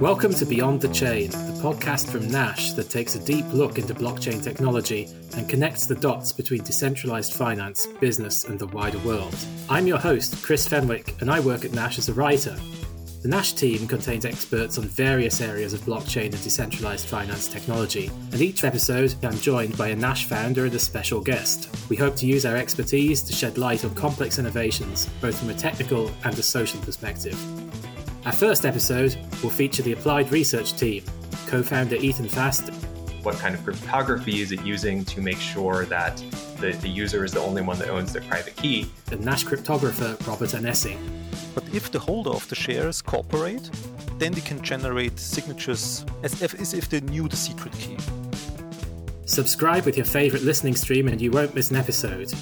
Welcome to Beyond the Chain, the podcast from Nash that takes a deep look into blockchain technology and connects the dots between decentralized finance, business, and the wider world. I'm your host, Chris Fenwick, and I work at Nash as a writer. The Nash team contains experts on various areas of blockchain and decentralized finance technology, and each episode I'm joined by a Nash founder and a special guest. We hope to use our expertise to shed light on complex innovations, both from a technical and a social perspective. Our first episode will feature the Applied Research team, co founder Ethan Fast. What kind of cryptography is it using to make sure that the, the user is the only one that owns the private key? And Nash cryptographer Robert Anesi. But if the holder of the shares cooperate, then they can generate signatures as if, as if they knew the secret key. Subscribe with your favorite listening stream and you won't miss an episode.